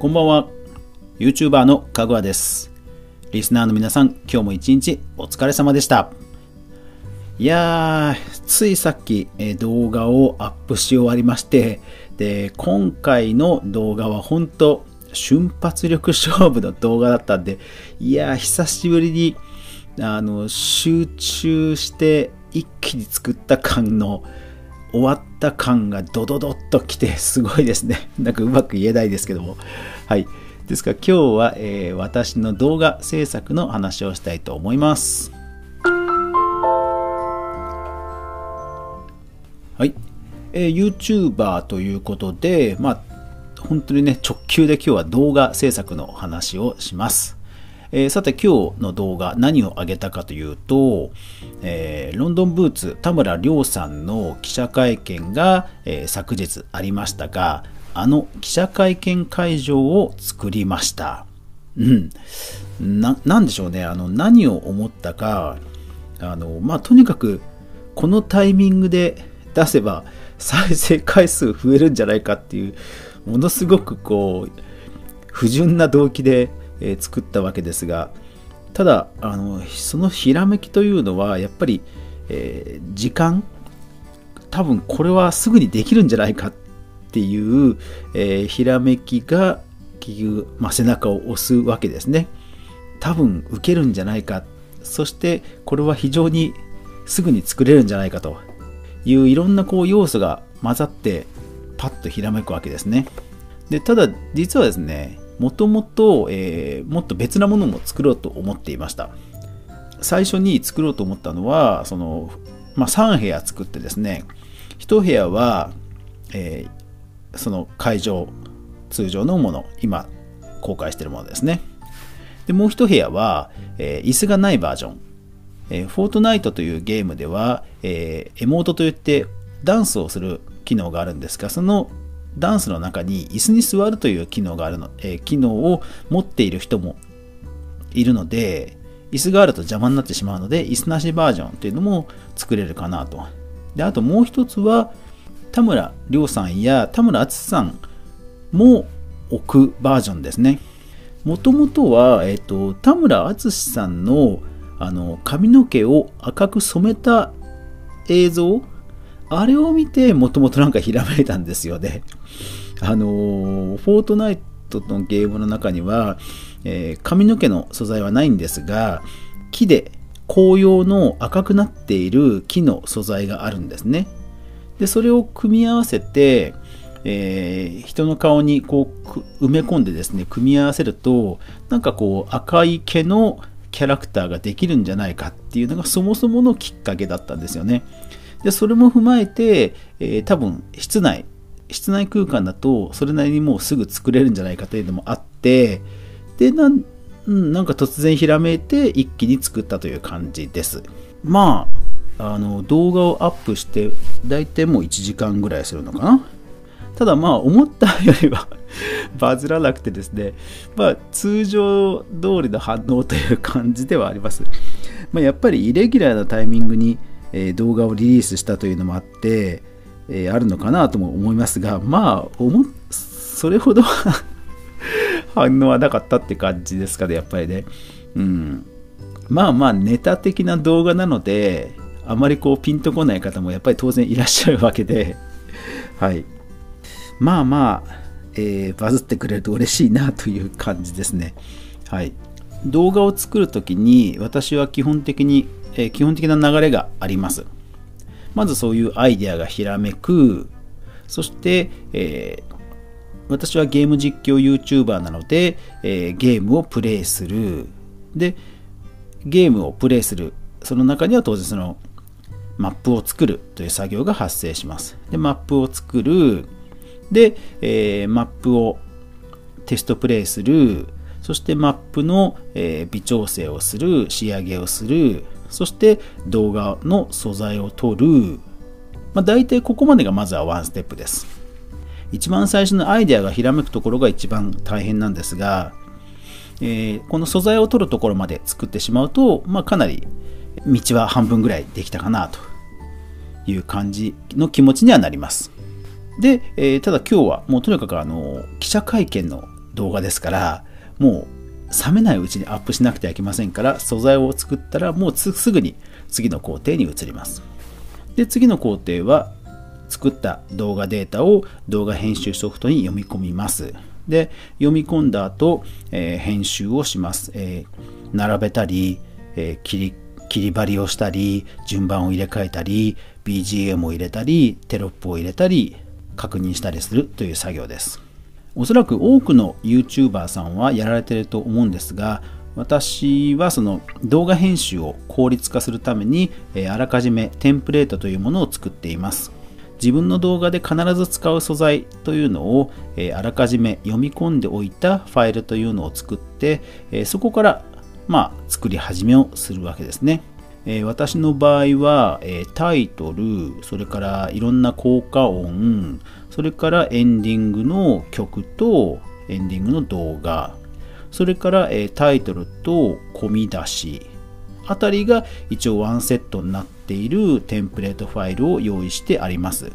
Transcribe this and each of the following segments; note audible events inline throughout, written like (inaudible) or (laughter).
こんばんは。YouTuber のかぐわです。リスナーの皆さん今日も一日お疲れ様でした。いやーついさっき、え動画をアップし終わりましてで今回の動画は本当瞬発力勝負の動画だったんでいやー久しぶりにあの集中して一気に作った感の終わった感がドドドッときてすごいですね。(laughs) なんかうまく言えないですけども。はい。ですから今日は、えー、私の動画制作の話をしたいと思います。はい。えー、YouTuber ということで、まあ、本当にね、直球で今日は動画制作の話をします。えー、さて今日の動画何を上げたかというと、えー、ロンドンブーツ田村亮さんの記者会見が、えー、昨日ありましたがあの記者会見会場を作りました。うん。な、なんでしょうね。あの、何を思ったか、あの、まあ、とにかく、このタイミングで出せば再生回数増えるんじゃないかっていう、ものすごくこう、不純な動機でえー、作ったわけですがただあのそのひらめきというのはやっぱり、えー、時間多分これはすぐにできるんじゃないかっていう、えー、ひらめきが結局、まあ、背中を押すわけですね。多分受けるんじゃないか。そしてこれは非常にすぐに作れるんじゃないかと。いういろんなこう要素が混ざってパッとひらめくわけですね。でただ実はですねもともと、えー、もっと別なものも作ろうと思っていました。最初に作ろうと思ったのは、その、まあ、3部屋作ってですね、1部屋は、えー、その会場、通常のもの、今公開しているものですね。で、もう1部屋は、えー、椅子がないバージョン。え、フォートナイトというゲームでは、え、エモートといってダンスをする機能があるんですが、そのダンスの中に椅子に座るという機能があるの、えー、機能を持っている人もいるので、椅子があると邪魔になってしまうので、椅子なしバージョンっていうのも作れるかなと。で、あともう一つは、田村亮さんや田村淳さんも置くバージョンですね。もともとは、えっ、ー、と、田村淳さんのあの髪の毛を赤く染めた映像あれを見て、もともとなんかひらめいたんですよね。(laughs) あのフォートナイトのゲームの中には、えー、髪の毛の素材はないんですが、木で紅葉の赤くなっている木の素材があるんですね。で、それを組み合わせて、えー、人の顔にこう埋め込んでですね、組み合わせると、なんかこう赤い毛のキャラクターができるんじゃないかっていうのがそもそものきっかけだったんですよね。でそれも踏まえて、えー、多分室内室内空間だとそれなりにもうすぐ作れるんじゃないかというのもあってでなんんなんか突然ひらめいて一気に作ったという感じです。まああの動画をアップして大体もう1時間ぐらいするのかな。ただまあ思ったよりは (laughs) バズらなくてですね。まあ通常通りの反応という感じではあります、まあ、やっぱりイレギュラーなタイミングにえ動画をリリースしたというのもあって、えあるのかなとも思いますがまあ思それほど (laughs) 反応はなかったって感じですかねやっぱりね。うん。まあまあネタ的な動画なのであまりこうピンとこない方もやっぱり当然いらっしゃるわけで。(laughs) はい。まあまあ、えー、バズってくれると嬉しいなという感じですね。はい。動画を作るときに私は基本的にえ基本的な流れがあります。まずそういうアイデアがひらめく。そして、えー、私はゲーム実況 YouTuber なので、えー、ゲームをプレイする。で、ゲームをプレイする。その中には当然そのマップを作るという作業が発生します。で、マップを作る。で、えー、マップをテストプレイする。そしてマップの、え微調整をする。仕上げをする。そして動画の素材を撮る。まあ、大体ここまでがまずはワンステップです。一番最初のアイデアがひらめくところが一番大変なんですが、えー、この素材を取るところまで作ってしまうと、まあ、かなり道は半分ぐらいできたかなという感じの気持ちにはなります。で、えー、ただ今日はもうとにかくあの記者会見の動画ですからもう冷めないうちにアップしなくてはいけませんから素材を作ったらもうすぐに次の工程に移ります。で次の工程は作った動画データを動画編集ソフトに読み込みます。で読み込んだ後、えー、編集をします、えー、並べたり、えー、切り切り張りをしたり順番を入れ替えたり BGM を入れたりテロップを入れたり確認したりするという作業です。おそらく多くの YouTuber さんはやられていると思うんですが私はその動画編集を効率化するためにあらかじめテンプレートというものを作っています。自分の動画で必ず使う素材というのをあらかじめ読み込んでおいたファイルというのを作ってそこからまあ作り始めをするわけですね。え私の場合はえタイトルそれからいろんな効果音それからエンディングの曲とエンディングの動画それから、えー、タイトルと込み出しあたりが一応ワンセットになっているテンプレートファイルを用意してあります。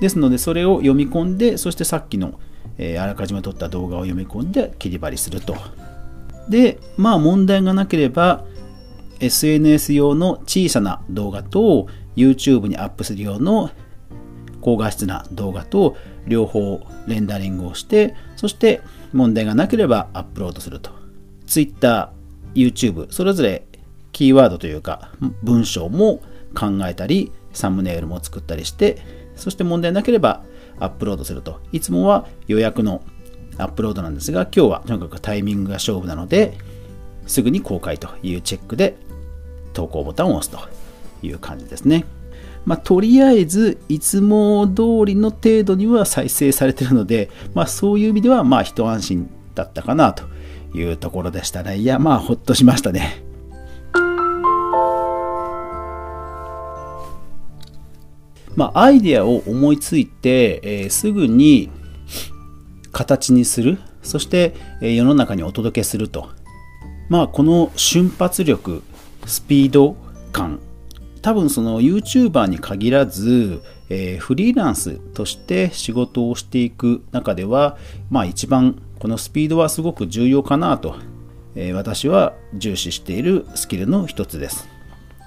ですのでそれを読み込んでそしてさっきの、えー、あらかじめ撮った動画を読み込んで切り張りすると。でまあ問題がなければ SNS 用の小さな動画と YouTube にアップする用の高画質な動画と両方レンダリングをしてそして問題がなければアップロードすると。Twitter、YouTube それぞれキーワードというか文章も考えたりサムネイルも作ったりしてそして問題なければアップロードすると。いつもは予約のアップロードなんですが今日はとにかくタイミングが勝負なのですぐに公開というチェックで投稿ボタンを押すという感じですね。まあ、とりあえずいつも通りの程度には再生されてるので、まあ、そういう意味ではまあ一安心だったかなというところでしたね。いや、まあほっとしましたね。まあ、アイデアを思いついて、えー、すぐに形にするそして、えー、世の中にお届けするとまあこの瞬発力スピード感多分その YouTuber に限らず、えー、フリーランスとして仕事をしていく中では、まあ一番このスピードはすごく重要かなと、えー、私は重視しているスキルの一つです。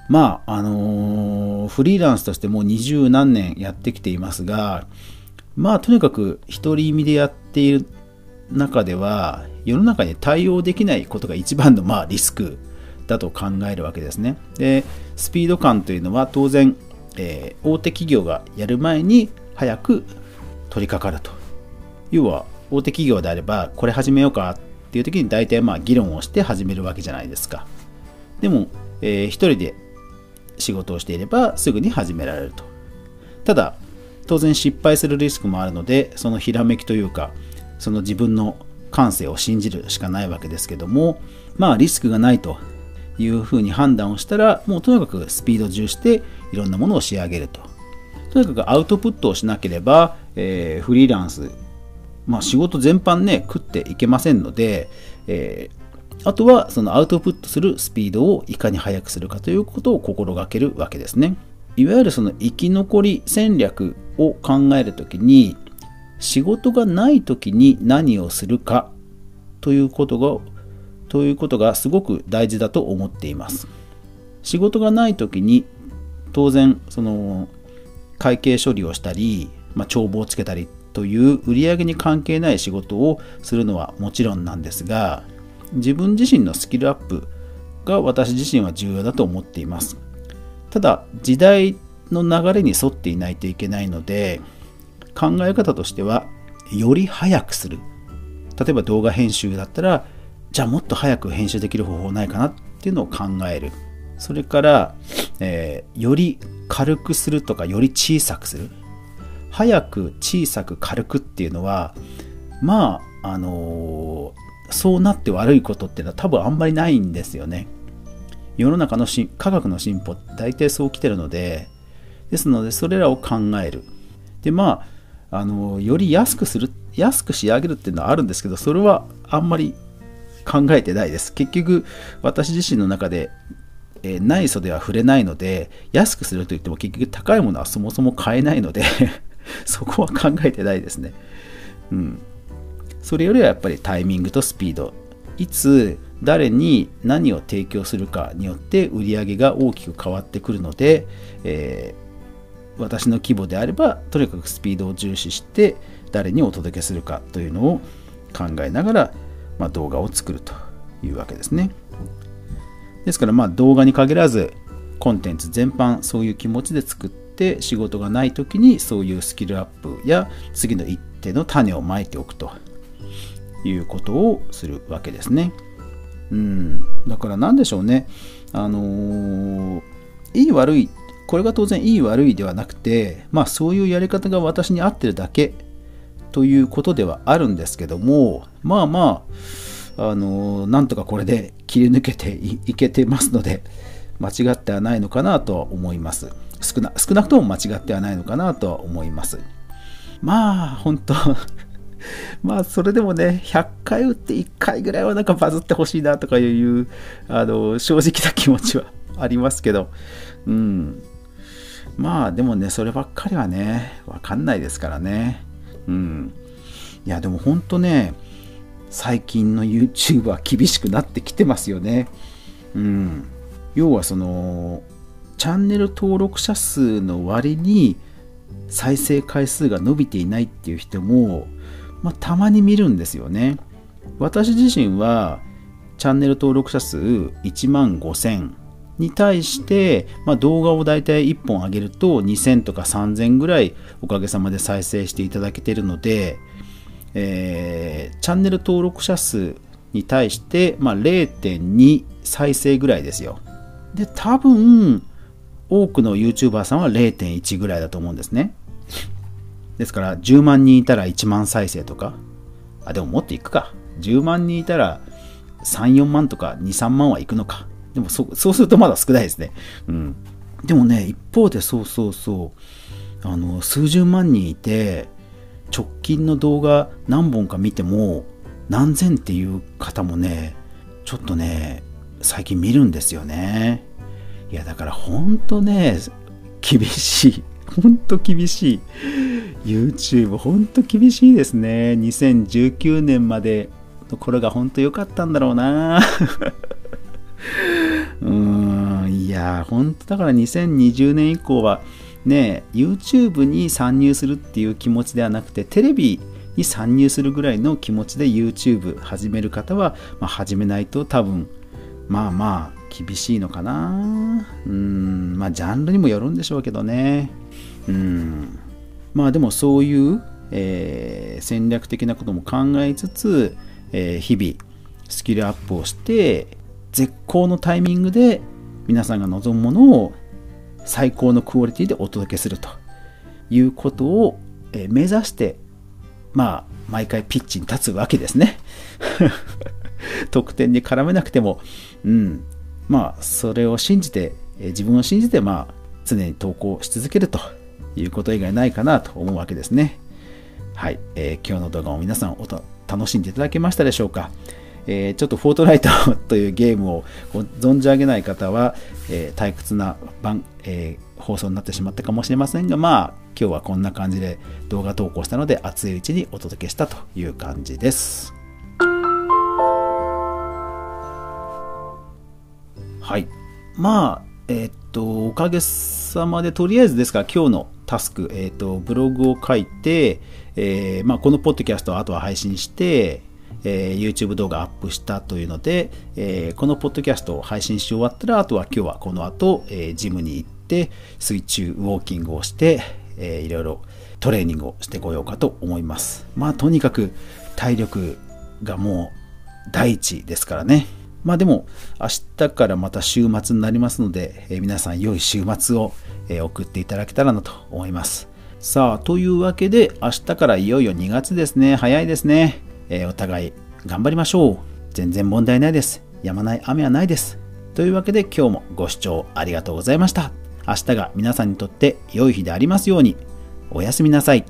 まあ、あのー、フリーランスとしてもう二十何年やってきていますが、まあとにかく独り身でやっている中では世の中に対応できないことが一番のまあリスクだと考えるわけですね。で、スピード感というのは当然、えー、大手企業がやる前に早く取り掛かると。要は、大手企業であれば、これ始めようかっていう時に大体まあ議論をして始めるわけじゃないですか。でも、えー、一人で仕事をしていればすぐに始められると。ただ、当然失敗するリスクもあるので、そのひらめきというか、その自分の感性を信じるしかないわけですけども、まあリスクがないというふうに判断をしたら、もうとにかくスピード重視していろんなものを仕上げると。とにかくアウトプットをしなければ、えー、フリーランス、まあ、仕事全般ね、食っていけませんので、えー、あとはそのアウトプットするスピードをいかに速くするかということを心がけるわけですね。いわゆるその生き残り戦略を考えるときに、仕事がないときに何をするかということがということがすごく大事だと思っています。仕事がない時に当然その会計処理をしたり、まあ、帳簿をつけたりという売り上げに関係ない仕事をするのはもちろんなんですが自分自身のスキルアップが私自身は重要だと思っていますただ時代の流れに沿っていないといけないので考え方としてはより早くする例えば動画編集だったらじゃあもっと早く編集できる方法ないかなっていうのを考える。それから、えー、より軽くするとかより小さくする。早く小さく軽くっていうのは、まあ、あのー、そうなって悪いことっていうのは多分あんまりないんですよね。世の中の科学の進歩大体そう来てるので、ですのでそれらを考える。で、まあ、あの、より安くする、安く仕上げるっていうのはあるんですけど、それはあんまり考えてないです。結局、私自身の中で、えー、内装では触れないので、安くするといっても結局高いものはそもそも買えないので (laughs) そこは考えてないですね。うん。それよりはやっぱりタイミングとスピードいつ誰に何を提供するかによって売り上げが大きく変わってくるので、えー、私の規模であればとにかくスピードを重視して誰にお届けするかというのを考えながら、まあ、動画を作るというわけですねですからまあ動画に限らずコンテンツ全般そういう気持ちで作って仕事がない時にそういうスキルアップや次の一手の種をまいておくということをするわけですね。うん、だから何でしょうね。あのー、いい悪い、これが当然いい悪いではなくて、まあそういうやり方が私に合ってるだけということではあるんですけども、まあまあ、あのー、なんとかこれで切り抜けていけてますので、間違ってはないのかなとは思います。少な少なくとも間違ってはないのかなとは思います。まあ、本当 (laughs) まあ、それでもね、100回打って1回ぐらいはなんかバズってほしいなとかいう、あの、正直な気持ちはありますけど、うん。まあ、でもね、そればっかりはね、わかんないですからね。うん。いや、でも本当ね、最近の YouTube は厳しくなってきてますよね。うん。要はその、チャンネル登録者数の割に再生回数が伸びていないっていう人もまあ、たまに見るんですよね。私自身はチャンネル登録者数1万5000に対して、まあ、動画をだいたい1本上げると2000とか3000ぐらいおかげさまで再生していただけているので、えー、チャンネル登録者数に対して、まあ、0.2再生ぐらいですよ。で、多分、多くの YouTuber さんは0.1ぐらいだと思うんですね。ですから10万人いたら1万再生とか、あ、でももっといくか。10万人いたら3、4万とか2、3万はいくのか。でもそそうするとまだ少ないですね。うん。でもね、一方でそうそうそう、あの、数十万人いて、直近の動画何本か見ても何千っていう方もね、ちょっとね、最近見るんですよね。いや、だからほんとね、厳しい。ほんと厳しい。YouTube ほんと厳しいですね。2019年までの頃がほんと良かったんだろうな。うーん、いや、ほんとだから2020年以降はね、YouTube に参入するっていう気持ちではなくて、テレビに参入するぐらいの気持ちで YouTube 始める方は、まあ、始めないと多分、まあまあ、厳しいのかな。うん、まあ、ジャンルにもよるんでしょうけどね。うん。まあでもそういう、えー、戦略的なことも考えつつ、えー、日々スキルアップをして絶好のタイミングで皆さんが望むものを最高のクオリティでお届けするということを、目指してまあ毎回ピッチに立つわけですね (laughs) 得点に絡めなくてもうんまあそれを信じて、自分を信じてまあ常に投稿し続けるということ以外ないかなと思うわけですね。はい、えー、今日の動画を皆さんお楽しんでいただけましたでしょうか？えー、ちょっとフォートナイトというゲームを存じ上げない方は、えー、退屈な番、えー、放送になってしまったかもしれませんが、まあ、今日はこんな感じで動画投稿したので、熱いうちにお届けしたという感じです。はい。まあ、えー、っと、おかげさまで、とりあえずですから、今日のタスク、えーと、ブログを書いて、えーまあ、このポッドキャストをあとは配信して、えー、YouTube 動画アップしたというので、えー、このポッドキャストを配信し終わったらあとは今日はこの後、えー、ジムに行って水中ウォーキングをして、えー、いろいろトレーニングをしてこようかと思いますまあとにかく体力がもう第一ですからねまあでも明日からまた週末になりますので、えー、皆さん良い週末をえ送っていただけたらなと思います。さあ、というわけで明日からいよいよ2月ですね。早いですね。えー、お互い頑張りましょう。全然問題ないです。止まない雨はないです。というわけで今日もご視聴ありがとうございました。明日が皆さんにとって良い日でありますように。おやすみなさい。